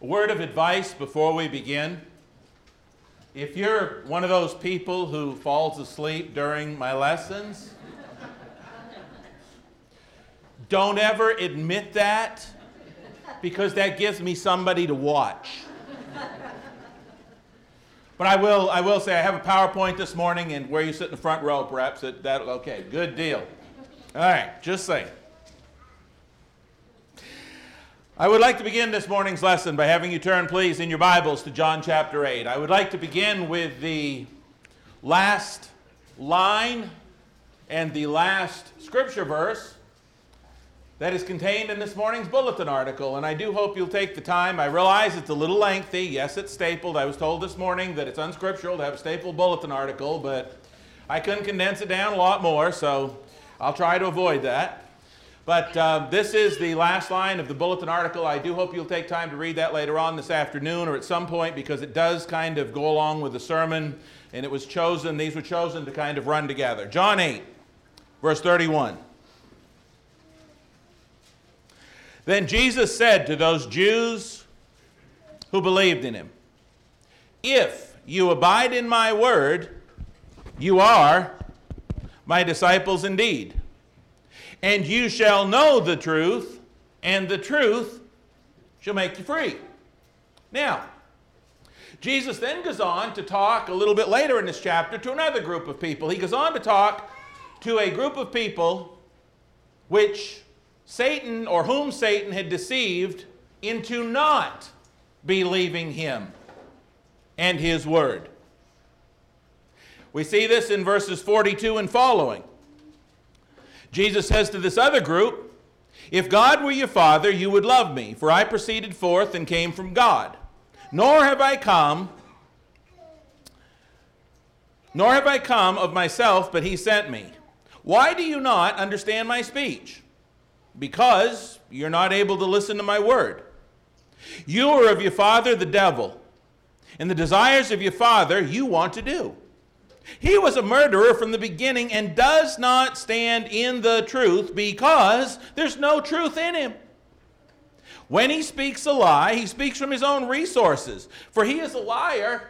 A word of advice before we begin. If you're one of those people who falls asleep during my lessons, don't ever admit that because that gives me somebody to watch. But I will, I will say I have a PowerPoint this morning, and where you sit in the front row, perhaps that, that okay, good deal. All right, just saying. I would like to begin this morning's lesson by having you turn, please, in your Bibles to John chapter 8. I would like to begin with the last line and the last scripture verse that is contained in this morning's bulletin article. And I do hope you'll take the time. I realize it's a little lengthy. Yes, it's stapled. I was told this morning that it's unscriptural to have a stapled bulletin article, but I couldn't condense it down a lot more, so I'll try to avoid that. But uh, this is the last line of the bulletin article. I do hope you'll take time to read that later on this afternoon or at some point because it does kind of go along with the sermon, and it was chosen, these were chosen to kind of run together. John 8, verse 31. Then Jesus said to those Jews who believed in him, If you abide in my word, you are my disciples indeed. And you shall know the truth, and the truth shall make you free. Now, Jesus then goes on to talk a little bit later in this chapter to another group of people. He goes on to talk to a group of people which Satan, or whom Satan had deceived into not believing him and his word. We see this in verses 42 and following. Jesus says to this other group, If God were your father, you would love me, for I proceeded forth and came from God. Nor have I come, nor have I come of myself, but he sent me. Why do you not understand my speech? because you're not able to listen to my word. You are of your father, the devil, and the desires of your father you want to do. He was a murderer from the beginning and does not stand in the truth because there's no truth in him. When he speaks a lie, he speaks from his own resources, for he is a liar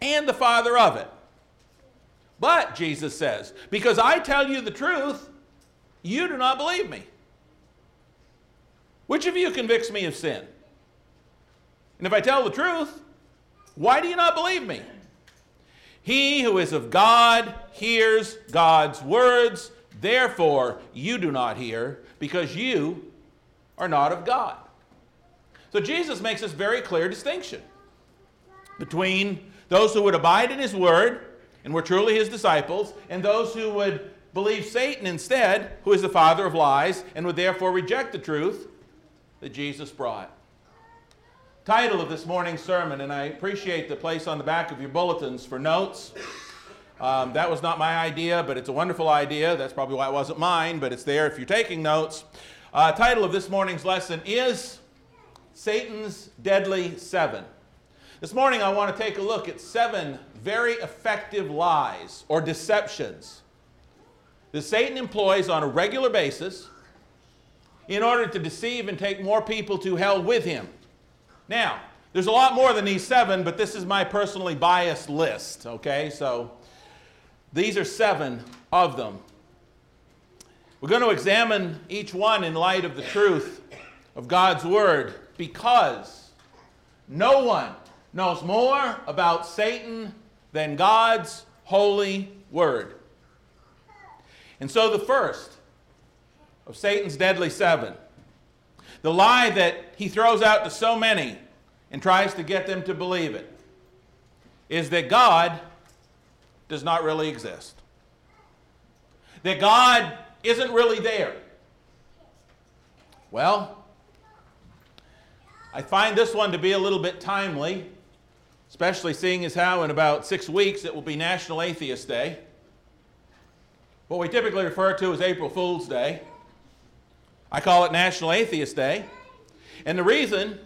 and the father of it. But, Jesus says, because I tell you the truth, you do not believe me. Which of you convicts me of sin? And if I tell the truth, why do you not believe me? He who is of God hears God's words. Therefore, you do not hear, because you are not of God. So Jesus makes this very clear distinction between those who would abide in his word and were truly his disciples, and those who would believe Satan instead, who is the father of lies, and would therefore reject the truth that Jesus brought. Title of this morning's sermon, and I appreciate the place on the back of your bulletins for notes. Um, that was not my idea, but it's a wonderful idea. That's probably why it wasn't mine, but it's there if you're taking notes. Uh, title of this morning's lesson is Satan's Deadly Seven. This morning, I want to take a look at seven very effective lies or deceptions that Satan employs on a regular basis in order to deceive and take more people to hell with him. Now, there's a lot more than these seven, but this is my personally biased list, okay? So these are seven of them. We're going to examine each one in light of the truth of God's Word because no one knows more about Satan than God's holy Word. And so the first of Satan's deadly seven. The lie that he throws out to so many and tries to get them to believe it is that God does not really exist. That God isn't really there. Well, I find this one to be a little bit timely, especially seeing as how in about six weeks it will be National Atheist Day. What we typically refer to as April Fool's Day. I call it National Atheist Day. And the reason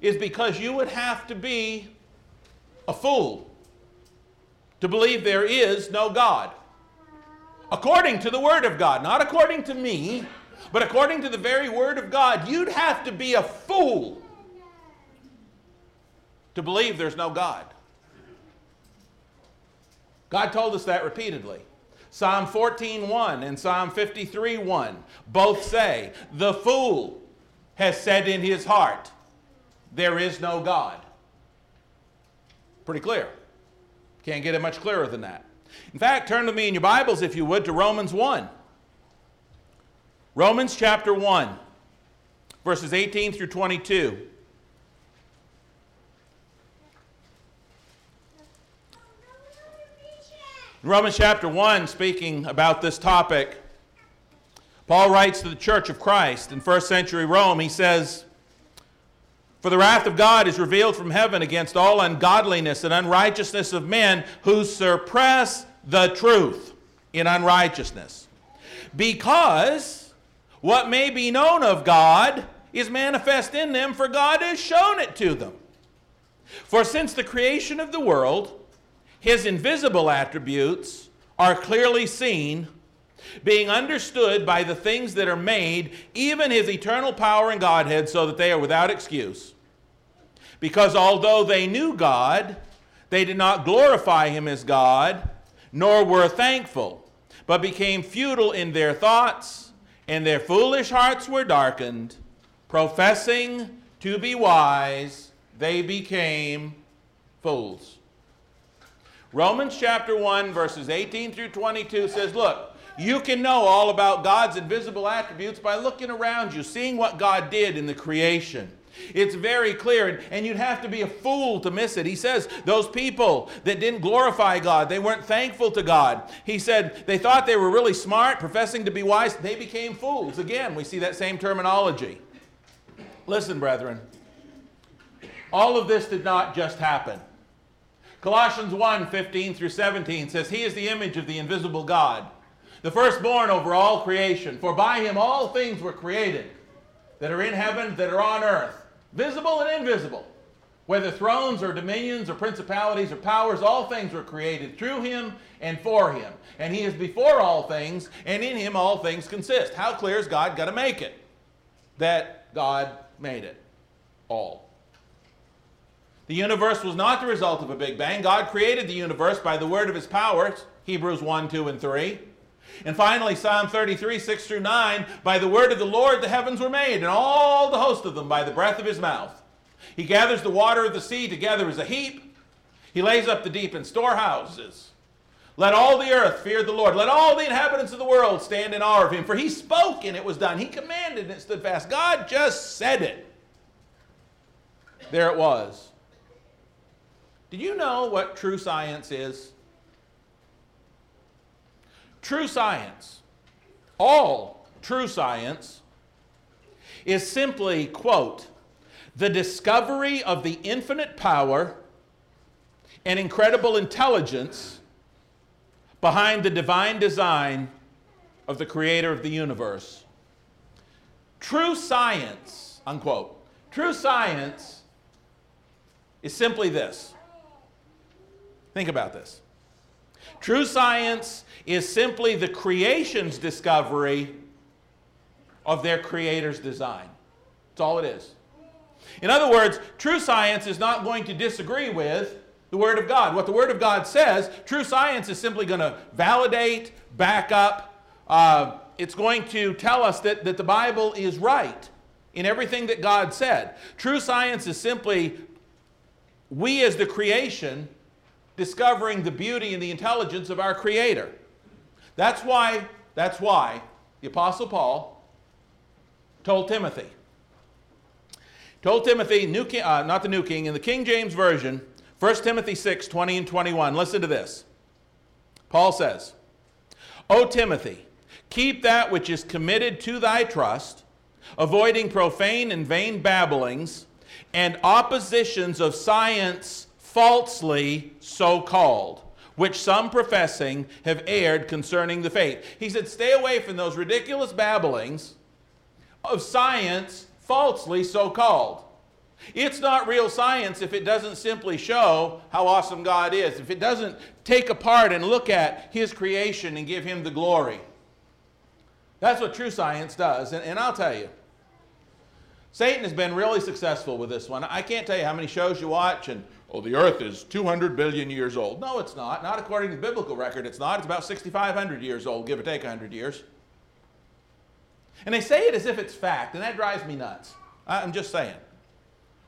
is because you would have to be a fool to believe there is no God. According to the Word of God, not according to me, but according to the very Word of God, you'd have to be a fool to believe there's no God. God told us that repeatedly. Psalm 14:1 and Psalm 53:1 both say, "The fool has said in his heart, there is no God." Pretty clear. Can't get it much clearer than that. In fact, turn with me in your Bibles, if you would, to Romans 1. Romans chapter 1, verses 18 through 22. In Romans chapter 1, speaking about this topic, Paul writes to the church of Christ in first century Rome. He says, For the wrath of God is revealed from heaven against all ungodliness and unrighteousness of men who suppress the truth in unrighteousness. Because what may be known of God is manifest in them, for God has shown it to them. For since the creation of the world, his invisible attributes are clearly seen, being understood by the things that are made, even his eternal power and Godhead, so that they are without excuse. Because although they knew God, they did not glorify him as God, nor were thankful, but became futile in their thoughts, and their foolish hearts were darkened. Professing to be wise, they became fools. Romans chapter 1, verses 18 through 22 says, Look, you can know all about God's invisible attributes by looking around you, seeing what God did in the creation. It's very clear, and you'd have to be a fool to miss it. He says those people that didn't glorify God, they weren't thankful to God. He said they thought they were really smart, professing to be wise, they became fools. Again, we see that same terminology. Listen, brethren, all of this did not just happen. Colossians 1 15 through 17 says, He is the image of the invisible God, the firstborn over all creation. For by him all things were created that are in heaven, that are on earth, visible and invisible. Whether thrones or dominions or principalities or powers, all things were created through him and for him. And he is before all things, and in him all things consist. How clear is God got to make it? That God made it all. The universe was not the result of a Big Bang. God created the universe by the word of his power, Hebrews 1, 2, and 3. And finally, Psalm 33, 6 through 9, by the word of the Lord the heavens were made, and all the host of them by the breath of his mouth. He gathers the water of the sea together as a heap. He lays up the deep in storehouses. Let all the earth fear the Lord. Let all the inhabitants of the world stand in awe of him. For he spoke and it was done. He commanded and it stood fast. God just said it. There it was. Do you know what true science is? True science, all true science, is simply, quote, the discovery of the infinite power and incredible intelligence behind the divine design of the creator of the universe. True science, unquote, true science is simply this Think about this. True science is simply the creation's discovery of their creator's design. That's all it is. In other words, true science is not going to disagree with the Word of God. What the Word of God says, true science is simply going to validate, back up. Uh, it's going to tell us that, that the Bible is right in everything that God said. True science is simply we as the creation discovering the beauty and the intelligence of our Creator. That's why, that's why the Apostle Paul told Timothy. Told Timothy, New uh, not the New King, in the King James Version, 1 Timothy 6, 20 and 21. Listen to this. Paul says, O Timothy, keep that which is committed to thy trust, avoiding profane and vain babblings and oppositions of science falsely so called, which some professing have erred concerning the faith. He said, Stay away from those ridiculous babblings of science falsely so called. It's not real science if it doesn't simply show how awesome God is, if it doesn't take apart and look at His creation and give Him the glory. That's what true science does. And, and I'll tell you, Satan has been really successful with this one. I can't tell you how many shows you watch and, oh, the earth is 200 billion years old. No, it's not. Not according to the biblical record, it's not. It's about 6,500 years old, give or take 100 years. And they say it as if it's fact, and that drives me nuts. I'm just saying.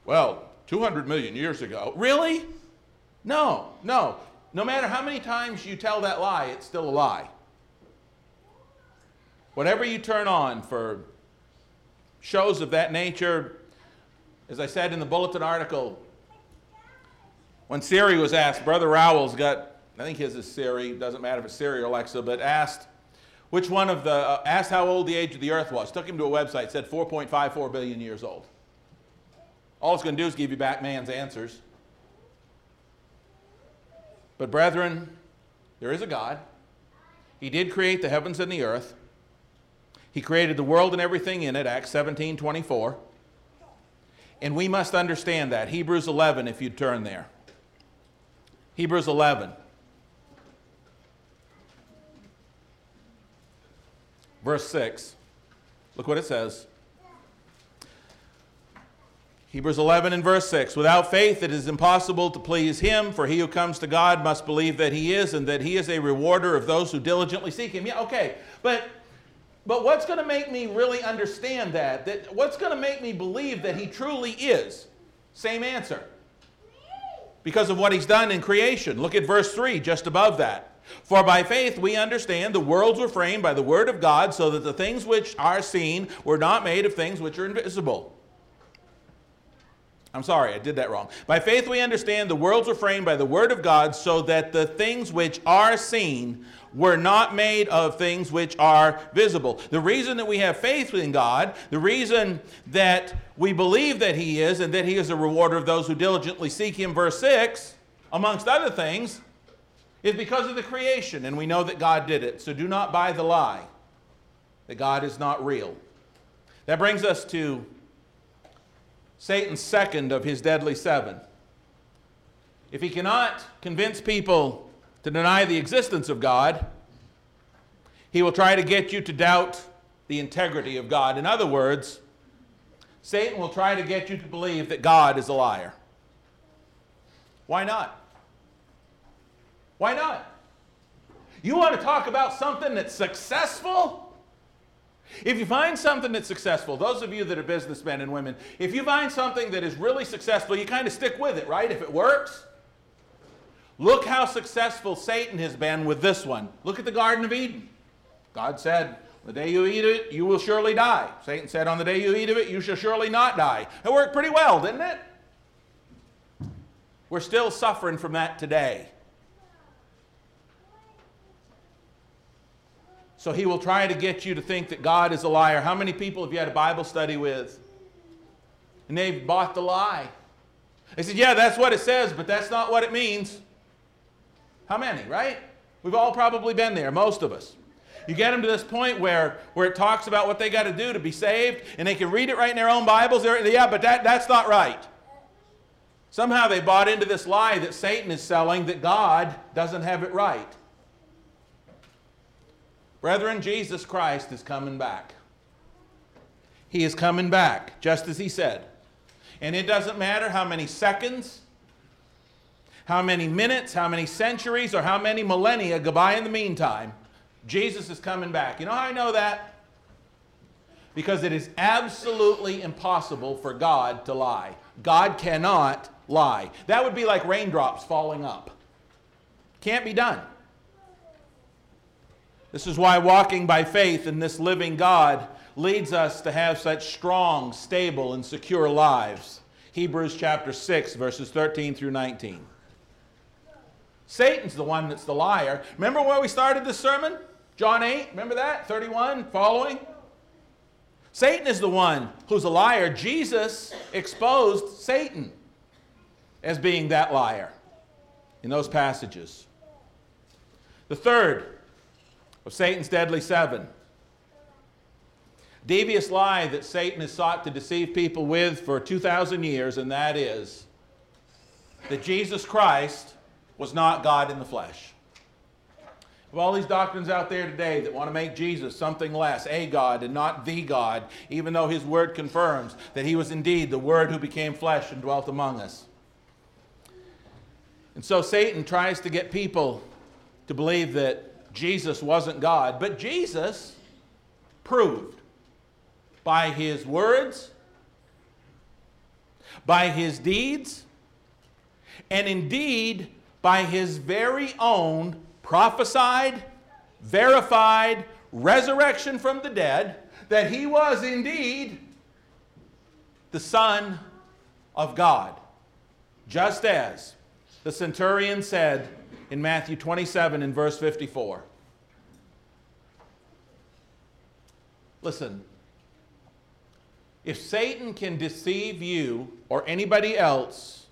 Well, 200 million years ago. Really? No, no. No matter how many times you tell that lie, it's still a lie. Whatever you turn on for shows of that nature. As I said in the bulletin article, when Siri was asked, Brother Rowell's got, I think his is Siri, doesn't matter if it's Siri or Alexa, but asked which one of the, uh, asked how old the age of the earth was. Took him to a website, said 4.54 billion years old. All it's going to do is give you back man's answers. But, brethren, there is a God. He did create the heavens and the earth. He created the world and everything in it, Acts 17 24. And we must understand that. Hebrews 11, if you turn there. Hebrews 11. Verse 6. Look what it says. Hebrews 11 and verse 6. Without faith, it is impossible to please him, for he who comes to God must believe that he is, and that he is a rewarder of those who diligently seek him. Yeah, okay. But but what's going to make me really understand that? that what's going to make me believe that he truly is? Same answer. Because of what he's done in creation. Look at verse 3, just above that. For by faith we understand the worlds were framed by the word of God, so that the things which are seen were not made of things which are invisible. I'm sorry, I did that wrong. By faith we understand the worlds were framed by the word of God, so that the things which are seen were not made of things which are visible. The reason that we have faith in God, the reason that we believe that He is and that He is a rewarder of those who diligently seek Him, verse 6, amongst other things, is because of the creation, and we know that God did it. So do not buy the lie that God is not real. That brings us to Satan's second of his deadly seven. If he cannot convince people to deny the existence of God, he will try to get you to doubt the integrity of God. In other words, Satan will try to get you to believe that God is a liar. Why not? Why not? You want to talk about something that's successful? If you find something that's successful, those of you that are businessmen and women, if you find something that is really successful, you kind of stick with it, right? If it works, Look how successful Satan has been with this one. Look at the Garden of Eden. God said, The day you eat it, you will surely die. Satan said, On the day you eat of it, you shall surely not die. It worked pretty well, didn't it? We're still suffering from that today. So he will try to get you to think that God is a liar. How many people have you had a Bible study with? And they've bought the lie. They said, Yeah, that's what it says, but that's not what it means. How many, right? We've all probably been there, most of us. You get them to this point where, where it talks about what they got to do to be saved, and they can read it right in their own Bibles. They're, yeah, but that, that's not right. Somehow they bought into this lie that Satan is selling that God doesn't have it right. Brethren, Jesus Christ is coming back. He is coming back, just as he said. And it doesn't matter how many seconds, how many minutes, how many centuries, or how many millennia go by in the meantime, Jesus is coming back. You know how I know that? Because it is absolutely impossible for God to lie. God cannot lie. That would be like raindrops falling up. Can't be done. This is why walking by faith in this living God leads us to have such strong, stable, and secure lives. Hebrews chapter 6, verses 13 through 19. Satan's the one that's the liar. Remember where we started this sermon? John 8, remember that? 31, following? Satan is the one who's a liar. Jesus exposed Satan as being that liar in those passages. The third of Satan's deadly seven devious lie that Satan has sought to deceive people with for 2,000 years, and that is that Jesus Christ was not God in the flesh. of all these doctrines out there today that want to make Jesus something less, a God and not the God, even though his word confirms that he was indeed the word who became flesh and dwelt among us. And so Satan tries to get people to believe that Jesus wasn't God, but Jesus proved by his words, by his deeds, and indeed by his very own prophesied, verified resurrection from the dead that he was indeed the Son of God, just as the centurion said in Matthew 27 in verse 54. Listen, if Satan can deceive you or anybody else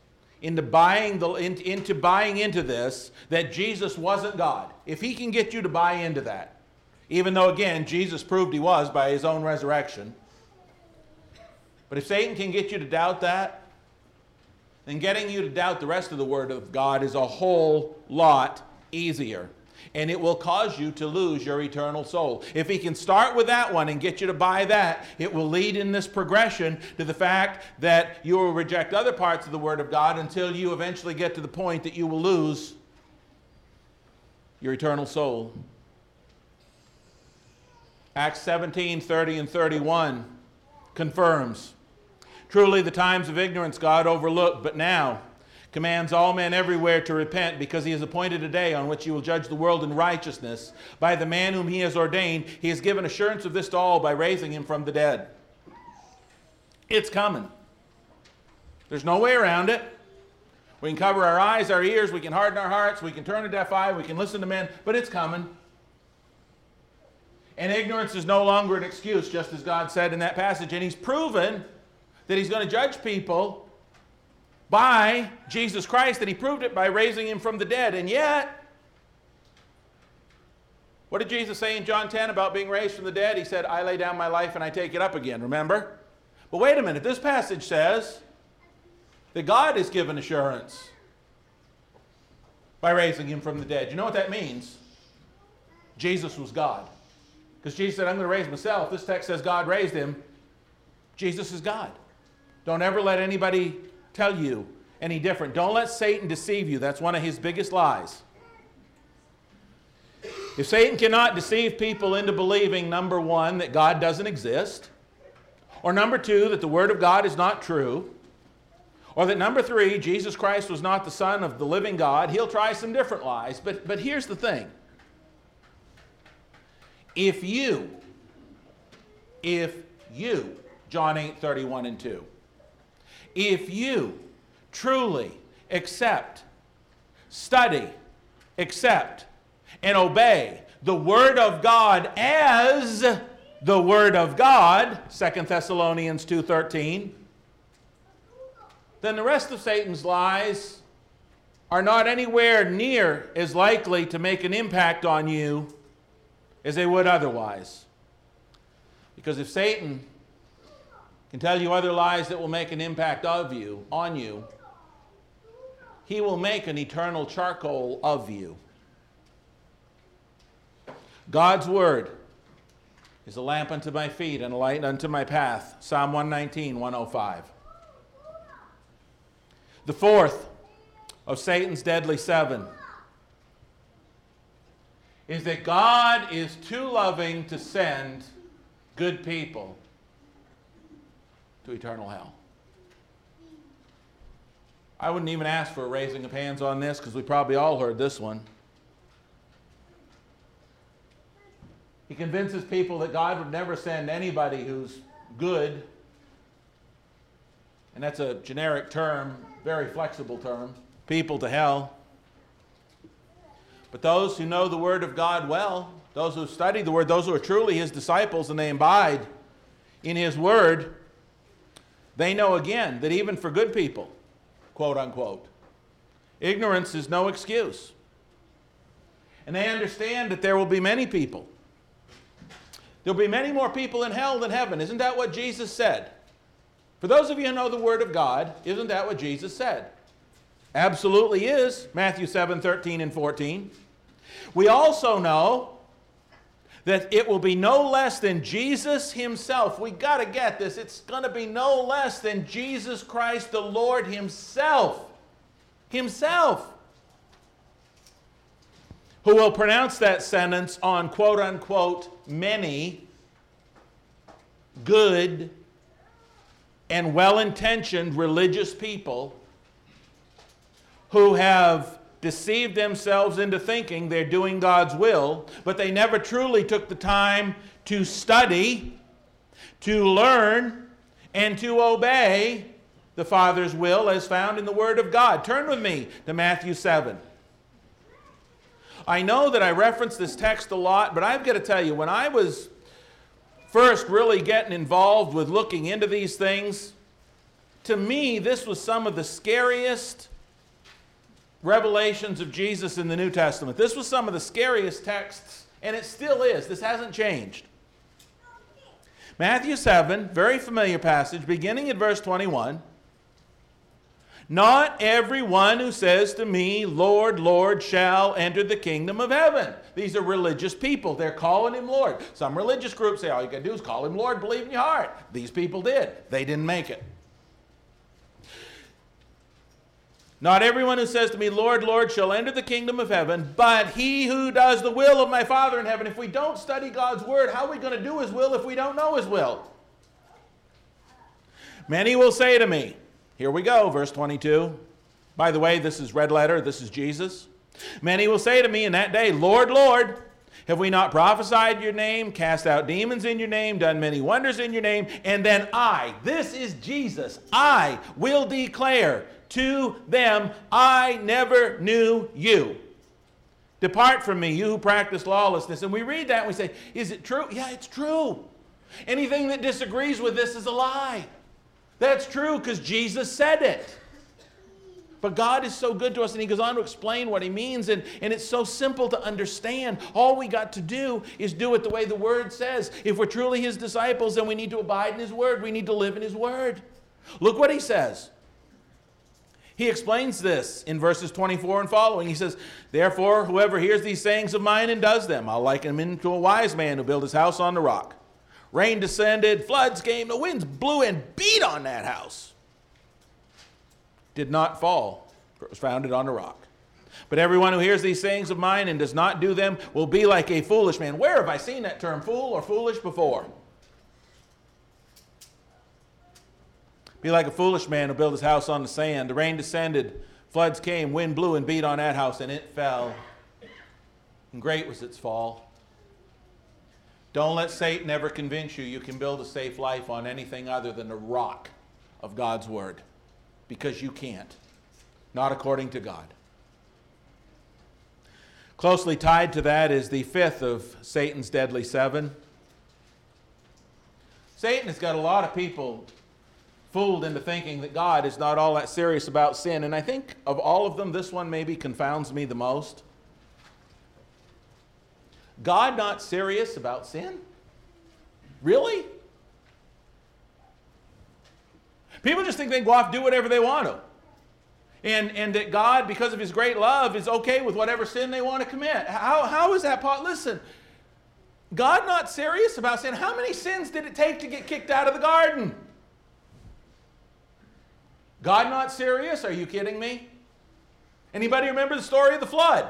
into buying, the, into buying into this that Jesus wasn't God. If he can get you to buy into that, even though, again, Jesus proved he was by his own resurrection. But if Satan can get you to doubt that, then getting you to doubt the rest of the Word of God is a whole lot easier and it will cause you to lose your eternal soul. If he can start with that one and get you to buy that, it will lead in this progression to the fact that you will reject other parts of the Word of God until you eventually get to the point that you will lose your eternal soul. Acts 17 30 and 31 confirms. Truly, the times of ignorance God overlooked, but now, commands all men everywhere to repent because he has appointed a day on which he will judge the world in righteousness. By the man whom he has ordained, he has given assurance of this to all by raising him from the dead. It's coming. There's no way around it. We can cover our eyes, our ears, we can harden our hearts, we can turn a deaf eye, we can listen to men, but it's coming. And ignorance is no longer an excuse, just as God said in that passage. And He's proven that He's going to judge people by Jesus Christ, and he proved it by raising him from the dead. And yet, what did Jesus say in John 10 about being raised from the dead? He said, I lay down my life and I take it up again, remember? But wait a minute, this passage says that God is given assurance by raising him from the dead. You know what that means? Jesus was God. Because Jesus said, I'm going to raise myself. This text says God raised him. Jesus is God. Don't ever let anybody tell you any different. Don't let Satan deceive you. That's one of his biggest lies. If Satan cannot deceive people into believing, number one, that God doesn't exist, or number two, that the Word of God is not true, or that number three, Jesus Christ was not the Son of the living God, he'll try some different lies. But, but here's the thing if you, if you, John 8 31 and 2, if you truly accept, study, accept, and obey the Word of God as the Word of God, 2 Thessalonians 2.13, then the rest of Satan's lies are not anywhere near as likely to make an impact on you as they would otherwise. Because if Satan can tell you other lies that will make an impact of you, on you, he will make an eternal charcoal of you. God's word is a lamp unto my feet and a light unto my path. Psalm 119, 105. The fourth of Satan's deadly seven is that God is too loving to send good people to eternal hell. I wouldn't even ask for a raising of hands on this because we probably all heard this one. He convinces people that God would never send anybody who's good, and that's a generic term, very flexible term, people to hell. But those who know the Word of God well, those who study the Word, those who are truly His disciples and they abide in His Word, they know again that even for good people, quote unquote, ignorance is no excuse. And they understand that there will be many people. There'll be many more people in hell than heaven. Isn't that what Jesus said? For those of you who know the Word of God, isn't that what Jesus said? Absolutely is. Matthew 7 13 and 14. We also know that it will be no less than Jesus himself. We got to get this. It's going to be no less than Jesus Christ the Lord himself. Himself. Who will pronounce that sentence on quote unquote many good and well intentioned religious people who have deceived themselves into thinking they're doing God's will, but they never truly took the time to study, to learn, and to obey the Father's will as found in the Word of God. Turn with me to Matthew 7. I know that I reference this text a lot, but I've got to tell you, when I was first really getting involved with looking into these things, to me, this was some of the scariest revelations of Jesus in the New Testament. This was some of the scariest texts, and it still is. This hasn't changed. Matthew 7, very familiar passage, beginning at verse 21. Not everyone who says to me, Lord, Lord, shall enter the kingdom of heaven. These are religious people. They're calling him Lord. Some religious groups say all you to do is call him Lord, believe in your heart. These people did. They didn't make it. Not everyone who says to me, Lord, Lord, shall enter the kingdom of heaven, but he who does the will of my Father in heaven. If we don't study God's word, how are we going to do his will if we don't know his will? Many will say to me, here we go, verse 22. By the way, this is red letter, this is Jesus. Many will say to me in that day, Lord, Lord, have we not prophesied your name, cast out demons in your name, done many wonders in your name? And then I, this is Jesus, I will declare to them, I never knew you. Depart from me, you who practice lawlessness. And we read that and we say, Is it true? Yeah, it's true. Anything that disagrees with this is a lie. That's true because Jesus said it. But God is so good to us, and He goes on to explain what He means, and, and it's so simple to understand. All we got to do is do it the way the Word says. If we're truly His disciples, then we need to abide in His Word. We need to live in His Word. Look what He says he explains this in verses 24 and following. He says, Therefore, whoever hears these sayings of mine and does them, I'll liken him into a wise man who built his house on the rock. Rain descended, floods came, the winds blew and beat on that house. Did not fall, for it was founded on the rock. But everyone who hears these sayings of mine and does not do them will be like a foolish man. Where have I seen that term, fool or foolish, before? Be like a foolish man who built his house on the sand. The rain descended, floods came, wind blew and beat on that house, and it fell. And great was its fall. Don't let Satan ever convince you you can build a safe life on anything other than the rock of God's word, because you can't. Not according to God. Closely tied to that is the fifth of Satan's deadly seven. Satan has got a lot of people fooled into thinking that God is not all that serious about sin. And I think of all of them, this one maybe confounds me the most. God not serious about sin? Really? People just think they can go off do whatever they want to. And, and that God, because of his great love, is okay with whatever sin they want to commit. How, how is that part? Listen, God not serious about sin? How many sins did it take to get kicked out of the garden? God not serious? Are you kidding me? Anybody remember the story of the flood?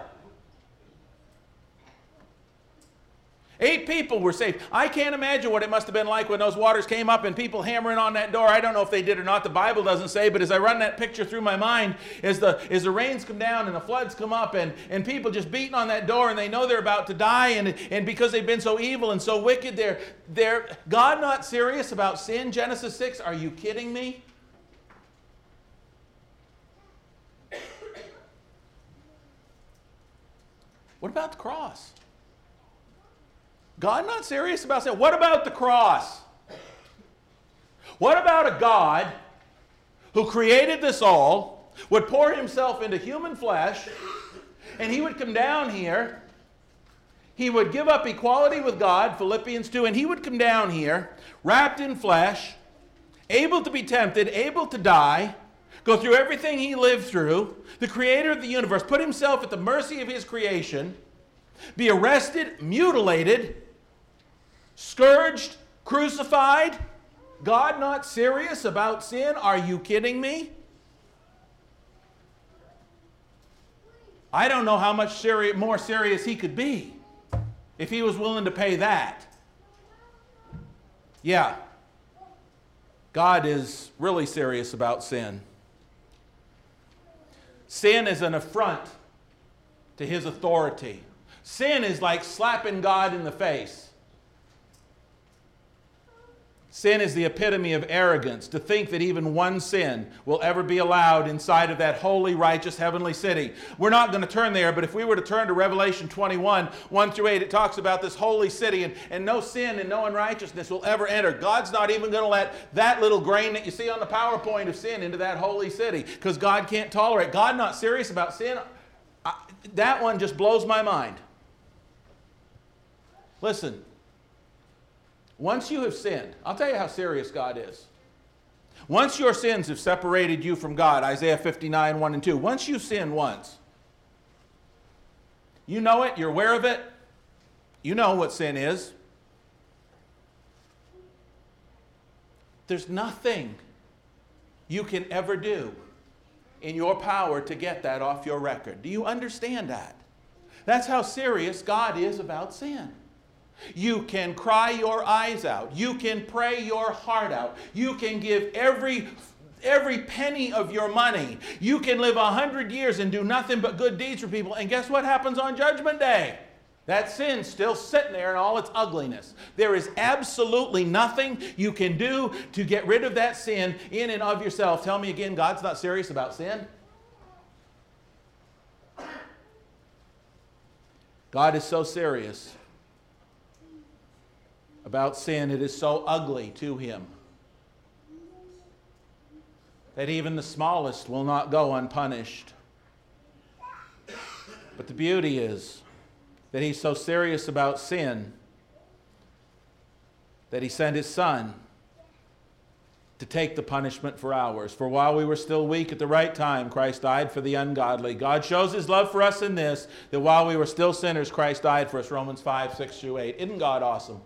Eight people were saved. I can't imagine what it must have been like when those waters came up and people hammering on that door. I don't know if they did or not. The Bible doesn't say, but as I run that picture through my mind, as the, as the rains come down and the floods come up and, and people just beating on that door and they know they're about to die and, and because they've been so evil and so wicked, they're, they're God not serious about sin? Genesis 6, are you kidding me? What about the cross? God not serious about saying, what about the cross? What about a God who created this all, would pour himself into human flesh, and he would come down here, he would give up equality with God, Philippians 2, and he would come down here, wrapped in flesh, able to be tempted, able to die, go through everything he lived through, the creator of the universe, put himself at the mercy of his creation, be arrested, mutilated, scourged, crucified. God not serious about sin? Are you kidding me? I don't know how much seri- more serious he could be if he was willing to pay that. Yeah, God is really serious about sin. Sin is an affront to his authority. Sin is like slapping God in the face. Sin is the epitome of arrogance to think that even one sin will ever be allowed inside of that holy, righteous, heavenly city. We're not going to turn there, but if we were to turn to Revelation 21, 1 through 8, it talks about this holy city, and, and no sin and no unrighteousness will ever enter. God's not even going to let that little grain that you see on the PowerPoint of sin into that holy city because God can't tolerate. God not serious about sin. I, that one just blows my mind. Listen, once you have sinned, I'll tell you how serious God is. Once your sins have separated you from God, Isaiah 59, 1 and 2, once you sin once, you know it, you're aware of it, you know what sin is. There's nothing you can ever do in your power to get that off your record. Do you understand that? That's how serious God is about sin. You can cry your eyes out. You can pray your heart out. You can give every every penny of your money. You can live a hundred years and do nothing but good deeds for people. And guess what happens on Judgment Day? That sin's still sitting there in all its ugliness. There is absolutely nothing you can do to get rid of that sin in and of yourself. Tell me again, God's not serious about sin? God is so serious about sin, it is so ugly to him that even the smallest will not go unpunished. But the beauty is that he's so serious about sin that he sent his son to take the punishment for ours. For while we were still weak at the right time, Christ died for the ungodly. God shows his love for us in this, that while we were still sinners, Christ died for us. Romans 5, 6 through 8. Isn't God awesome?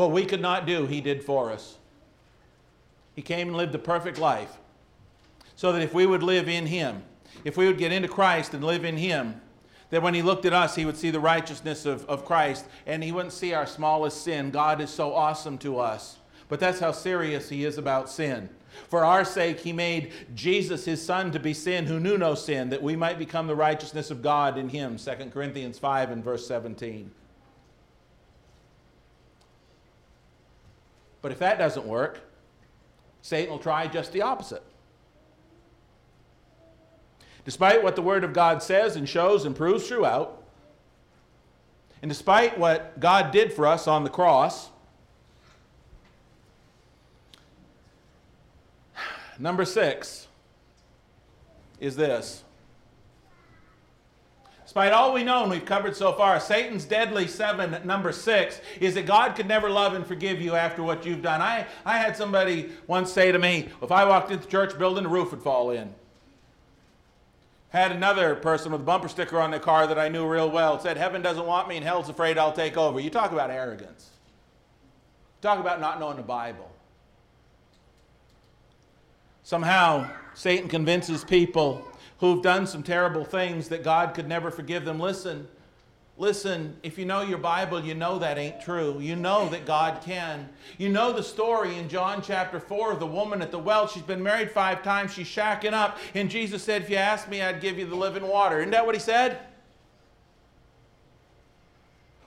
What we could not do, He did for us. He came and lived a perfect life so that if we would live in Him, if we would get into Christ and live in Him, that when He looked at us, He would see the righteousness of, of Christ and He wouldn't see our smallest sin. God is so awesome to us. But that's how serious He is about sin. For our sake, He made Jesus, His Son, to be sin who knew no sin, that we might become the righteousness of God in Him. 2 Corinthians 5 and verse 17. But if that doesn't work, Satan will try just the opposite. Despite what the Word of God says and shows and proves throughout, and despite what God did for us on the cross, number six is this Despite all we know and we've covered so far, Satan's deadly seven, number six, is that God could never love and forgive you after what you've done. I, I had somebody once say to me, if I walked into the church building, the roof would fall in. Had another person with a bumper sticker on their car that I knew real well said, Heaven doesn't want me and hell's afraid I'll take over. You talk about arrogance. Talk about not knowing the Bible. Somehow, Satan convinces people who've done some terrible things that God could never forgive them. Listen, listen, if you know your Bible, you know that ain't true. You know that God can. You know the story in John chapter 4 of the woman at the well. She's been married five times, she's shacking up, and Jesus said, If you ask me, I'd give you the living water. Isn't that what he said?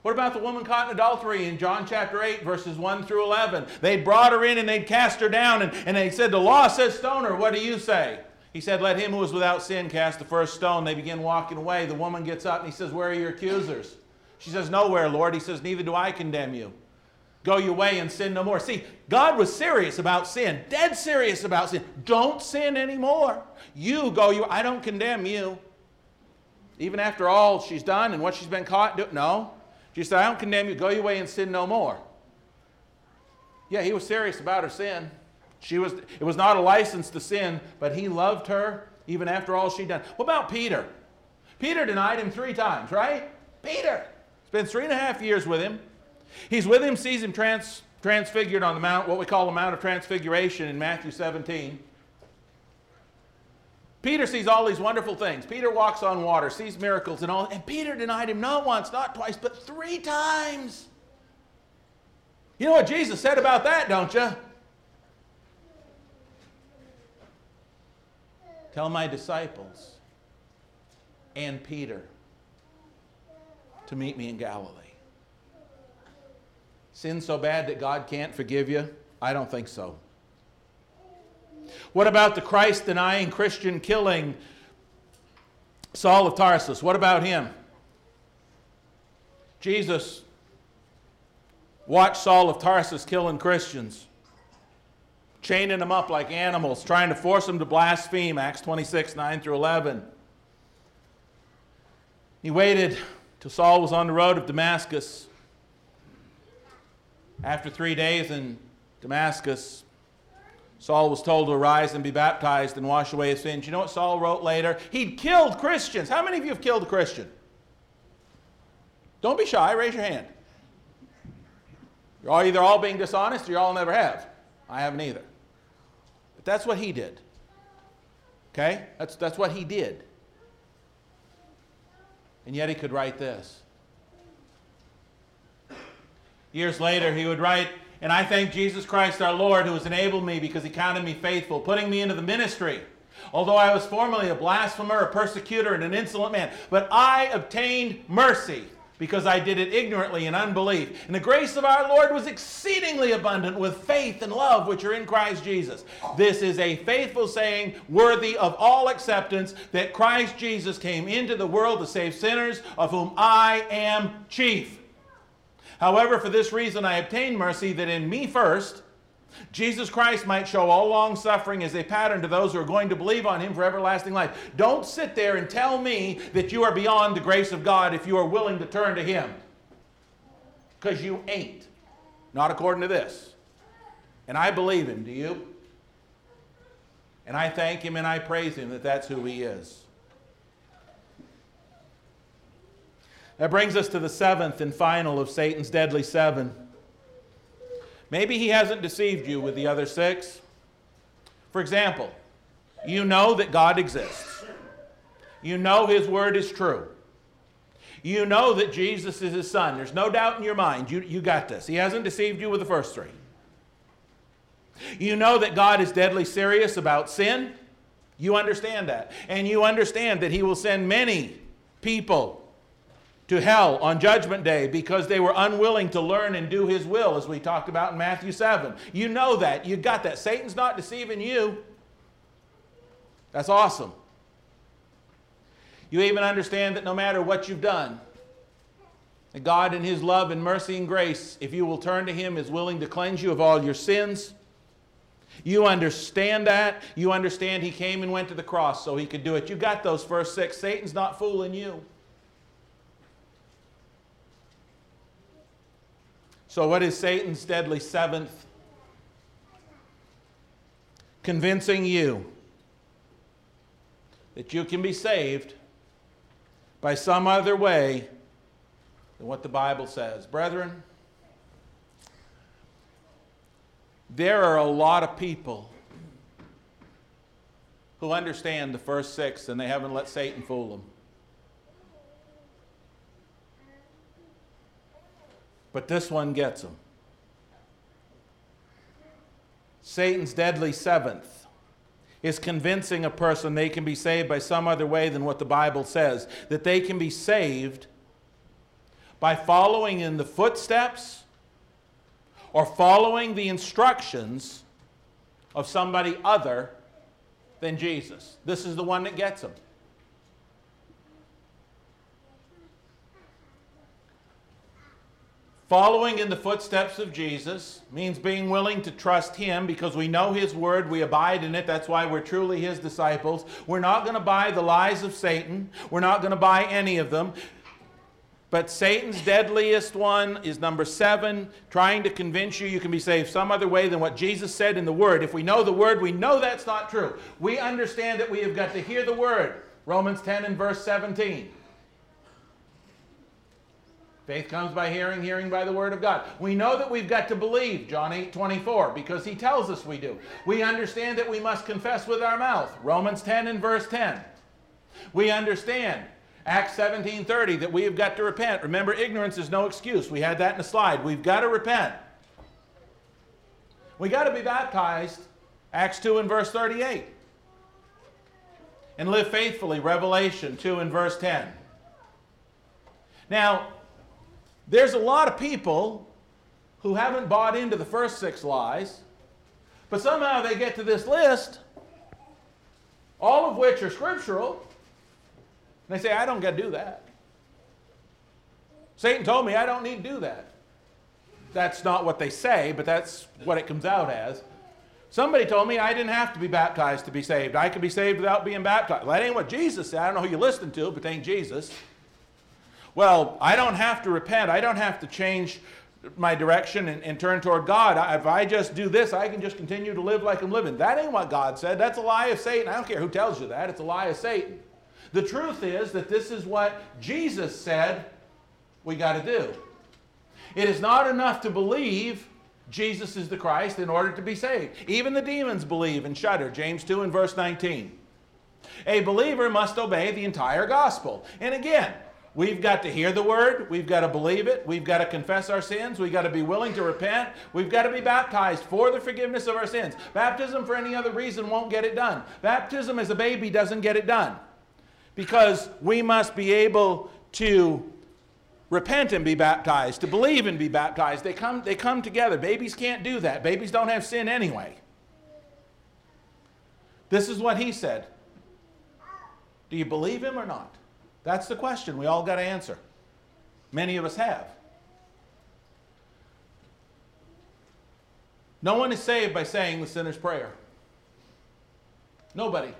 What about the woman caught in adultery in John chapter 8, verses 1 through 11? They'd brought her in and they'd cast her down, and, and they said, The law says stone her. What do you say? He said, Let him who is without sin cast the first stone. They begin walking away. The woman gets up and he says, Where are your accusers? She says, Nowhere, Lord. He says, Neither do I condemn you. Go your way and sin no more. See, God was serious about sin, dead serious about sin. Don't sin anymore. You go your I don't condemn you. Even after all she's done and what she's been caught. No. She said, I don't condemn you. Go your way and sin no more. Yeah, he was serious about her sin. She was, it was not a license to sin, but he loved her even after all she'd done. What about Peter? Peter denied him three times, right? Peter spends three and a half years with him. He's with him, sees him trans, transfigured on the mount, what we call the Mount of Transfiguration in Matthew 17. Peter sees all these wonderful things. Peter walks on water, sees miracles and all, and Peter denied him not once, not twice, but three times. You know what Jesus said about that, don't you? Tell my disciples and Peter to meet me in Galilee. Sin so bad that God can't forgive you? I don't think so. What about the Christ denying Christian killing Saul of Tarsus? What about him? Jesus watched Saul of Tarsus killing Christians, chaining them up like animals, trying to force them to blaspheme, Acts 26, 9 through 11. He waited till Saul was on the road of Damascus. After three days in Damascus, Saul was told to arise and be baptized and wash away his sins. You know what Saul wrote later? He'd killed Christians. How many of you have killed a Christian? Don't be shy, raise your hand. You're either all being dishonest or you all never have. I haven't either. But that's what he did. Okay? That's, that's what he did. And yet he could write this. Years later, he would write and I thank Jesus Christ our Lord, who has enabled me because he counted me faithful, putting me into the ministry. Although I was formerly a blasphemer, a persecutor, and an insolent man, but I obtained mercy because I did it ignorantly in unbelief. And the grace of our Lord was exceedingly abundant with faith and love which are in Christ Jesus. This is a faithful saying, worthy of all acceptance, that Christ Jesus came into the world to save sinners, of whom I am chief. However, for this reason I obtained mercy, that in me first, Jesus Christ might show all long suffering as a pattern to those who are going to believe on him for everlasting life. Don't sit there and tell me that you are beyond the grace of God if you are willing to turn to him. Because you ain't. Not according to this. And I believe him, do you? And I thank him and I praise him that that's who he is. That brings us to the seventh and final of Satan's deadly seven. Maybe he hasn't deceived you with the other six. For example, you know that God exists. You know his word is true. You know that Jesus is his son. There's no doubt in your mind. You, you got this. He hasn't deceived you with the first three. You know that God is deadly serious about sin. You understand that. And you understand that he will send many people to hell on Judgment Day because they were unwilling to learn and do His will, as we talked about in Matthew 7. You know that. You got that. Satan's not deceiving you. That's awesome. You even understand that no matter what you've done, God, in His love and mercy and grace, if you will turn to Him, is willing to cleanse you of all your sins. You understand that. You understand He came and went to the cross so He could do it. You got those first six. Satan's not fooling you. So, what is Satan's deadly seventh? Convincing you that you can be saved by some other way than what the Bible says. Brethren, there are a lot of people who understand the first six and they haven't let Satan fool them. But this one gets them. Satan's deadly seventh is convincing a person they can be saved by some other way than what the Bible says, that they can be saved by following in the footsteps or following the instructions of somebody other than Jesus. This is the one that gets them. Following in the footsteps of Jesus means being willing to trust Him because we know His word, we abide in it. That's why we're truly His disciples. We're not going to buy the lies of Satan, we're not going to buy any of them. But Satan's deadliest one is number seven, trying to convince you you can be saved some other way than what Jesus said in the Word. If we know the Word, we know that's not true. We understand that we have got to hear the Word. Romans 10 and verse 17. Faith comes by hearing, hearing by the word of God. We know that we've got to believe, John 8 24, because he tells us we do. We understand that we must confess with our mouth, Romans 10 and verse 10. We understand Acts 17 30 that we have got to repent. Remember, ignorance is no excuse. We had that in the slide. We've got to repent. We got to be baptized, Acts 2 and verse 38. And live faithfully, Revelation 2 and verse 10. Now, there's a lot of people who haven't bought into the first six lies, but somehow they get to this list, all of which are scriptural, and they say, I don't got to do that. Satan told me I don't need to do that. That's not what they say, but that's what it comes out as. Somebody told me I didn't have to be baptized to be saved. I could be saved without being baptized. Well, that ain't what Jesus said. I don't know who you're listening to, but it ain't Jesus. Well, I don't have to repent. I don't have to change my direction and, and turn toward God. I, if I just do this, I can just continue to live like I'm living. That ain't what God said. That's a lie of Satan. I don't care who tells you that. It's a lie of Satan. The truth is that this is what Jesus said we got to do. It is not enough to believe Jesus is the Christ in order to be saved. Even the demons believe and shudder. James 2 and verse 19. A believer must obey the entire gospel. And again, we've got to hear the word, we've got to believe it, we've got to confess our sins, we've got to be willing to repent, we've got to be baptized for the forgiveness of our sins. Baptism for any other reason won't get it done. Baptism as a baby doesn't get it done because we must be able to repent and be baptized, to believe and be baptized. They come, they come together. Babies can't do that. Babies don't have sin anyway. This is what he said. Do you believe him or not? That's the question we all got to answer. Many of us have. No one is saved by saying the sinner's prayer. Nobody.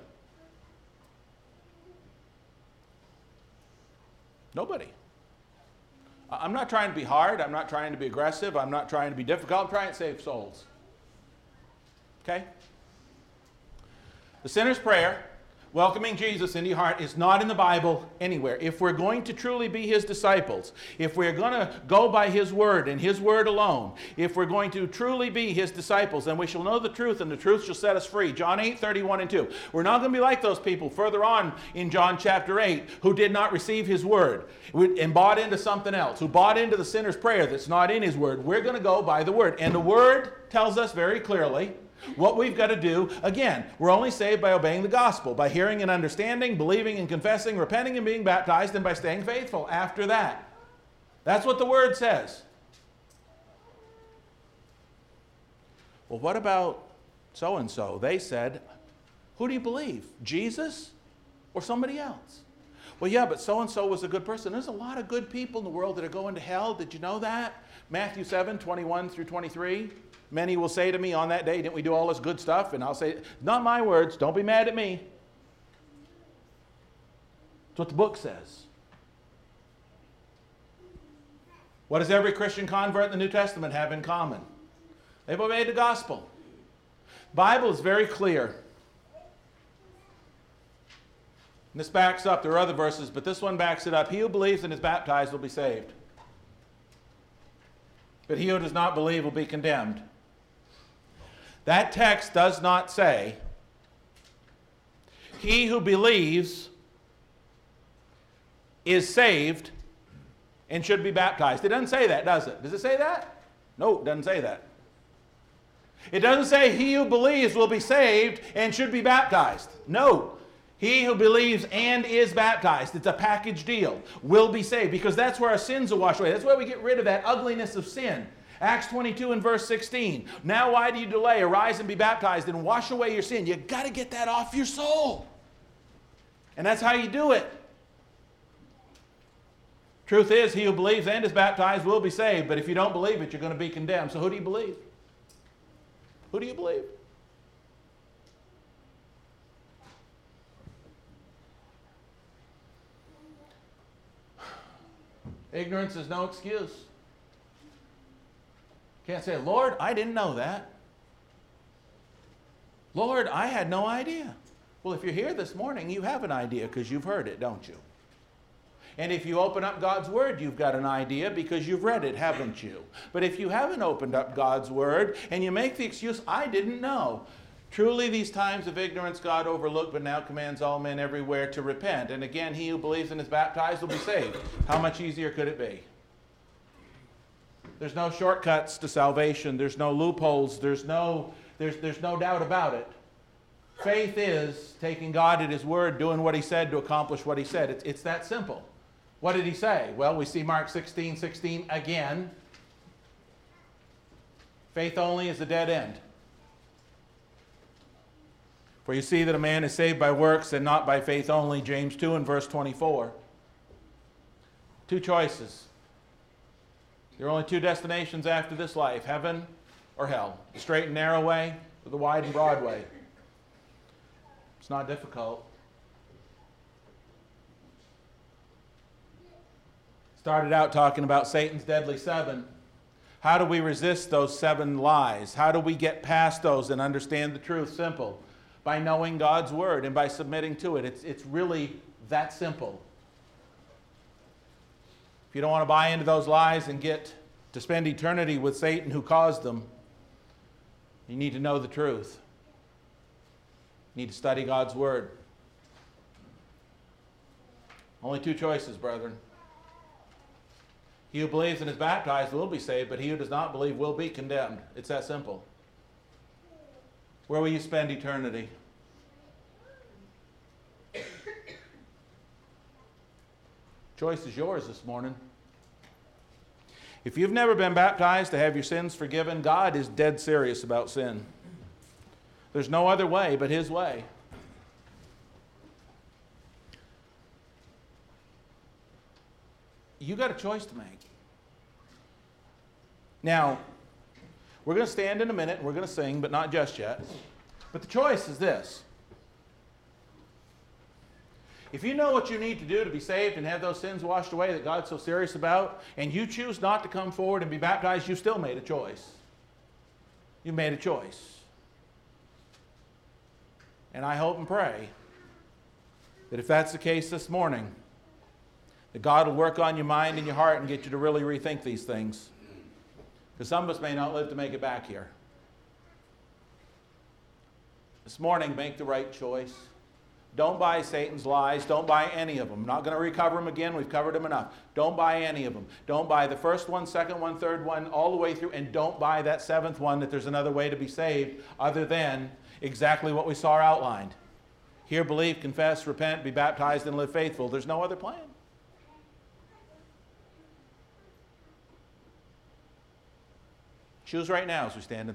Nobody. I'm not trying to be hard. I'm not trying to be aggressive. I'm not trying to be difficult. I'm trying to save souls. Okay? The sinner's prayer welcoming Jesus into your heart is not in the Bible anywhere. If we're going to truly be his disciples, if we're going to go by his word and his word alone, if we're going to truly be his disciples, then we shall know the truth and the truth shall set us free. John 8, 31 and 2. We're not going to be like those people further on in John chapter 8 who did not receive his word and bought into something else, who bought into the sinner's prayer that's not in his word. We're going to go by the word. And the word tells us very clearly what we've got to do, again, we're only saved by obeying the gospel, by hearing and understanding, believing and confessing, repenting and being baptized, and by staying faithful after that. That's what the word says. Well, what about so and so? They said, Who do you believe? Jesus or somebody else? Well, yeah, but so and so was a good person. There's a lot of good people in the world that are going to hell. Did you know that? Matthew 7 21 through 23. Many will say to me on that day, Didn't we do all this good stuff? And I'll say, Not my words. Don't be mad at me. That's what the book says. What does every Christian convert in the New Testament have in common? They've obeyed the gospel. Bible is very clear. And this backs up, there are other verses, but this one backs it up. He who believes and is baptized will be saved. But he who does not believe will be condemned. That text does not say, He who believes is saved and should be baptized. It doesn't say that, does it? Does it say that? No, it doesn't say that. It doesn't say he who believes will be saved and should be baptized. No. He who believes and is baptized, it's a package deal, will be saved because that's where our sins are washed away. That's where we get rid of that ugliness of sin. Acts 22 and verse 16. Now, why do you delay? Arise and be baptized and wash away your sin. You got to get that off your soul. And that's how you do it. Truth is, he who believes and is baptized will be saved, but if you don't believe it, you're going to be condemned. So, who do you believe? Who do you believe? Ignorance is no excuse. Can't say, Lord, I didn't know that. Lord, I had no idea. Well, if you're here this morning, you have an idea because you've heard it, don't you? And if you open up God's Word, you've got an idea because you've read it, haven't you? But if you haven't opened up God's Word and you make the excuse, I didn't know. Truly, these times of ignorance God overlooked, but now commands all men everywhere to repent. And again, he who believes and is baptized will be saved. How much easier could it be? There's no shortcuts to salvation, there's no loopholes, there's no, there's, there's no doubt about it. Faith is taking God at His word, doing what He said to accomplish what He said. It's, it's that simple. What did He say? Well, we see Mark 16 16 again. Faith only is a dead end. For you see that a man is saved by works and not by faith only, James 2 and verse 24. Two choices. There are only two destinations after this life heaven or hell. The straight and narrow way or the wide and broad way. It's not difficult. Started out talking about Satan's deadly seven. How do we resist those seven lies? How do we get past those and understand the truth? Simple. By knowing God's word and by submitting to it. It's, it's really that simple. If you don't want to buy into those lies and get to spend eternity with Satan who caused them, you need to know the truth. You need to study God's Word. Only two choices, brethren. He who believes and is baptized will be saved, but he who does not believe will be condemned. It's that simple. Where will you spend eternity? Choice is yours this morning. If you've never been baptized to have your sins forgiven, God is dead serious about sin. There's no other way but His way. You got a choice to make. Now, we're going to stand in a minute and we're going to sing, but not just yet. But the choice is this. If you know what you need to do to be saved and have those sins washed away that God's so serious about, and you choose not to come forward and be baptized, you still made a choice. You made a choice. And I hope and pray that if that's the case this morning, that God will work on your mind and your heart and get you to really rethink these things. Because some of us may not live to make it back here. This morning, make the right choice. Don't buy Satan's lies. Don't buy any of them. I'm not going to recover them again. We've covered them enough. Don't buy any of them. Don't buy the first one, second one, third one, all the way through. And don't buy that seventh one that there's another way to be saved other than exactly what we saw outlined. Hear, believe, confess, repent, be baptized, and live faithful. There's no other plan. Choose right now as we stand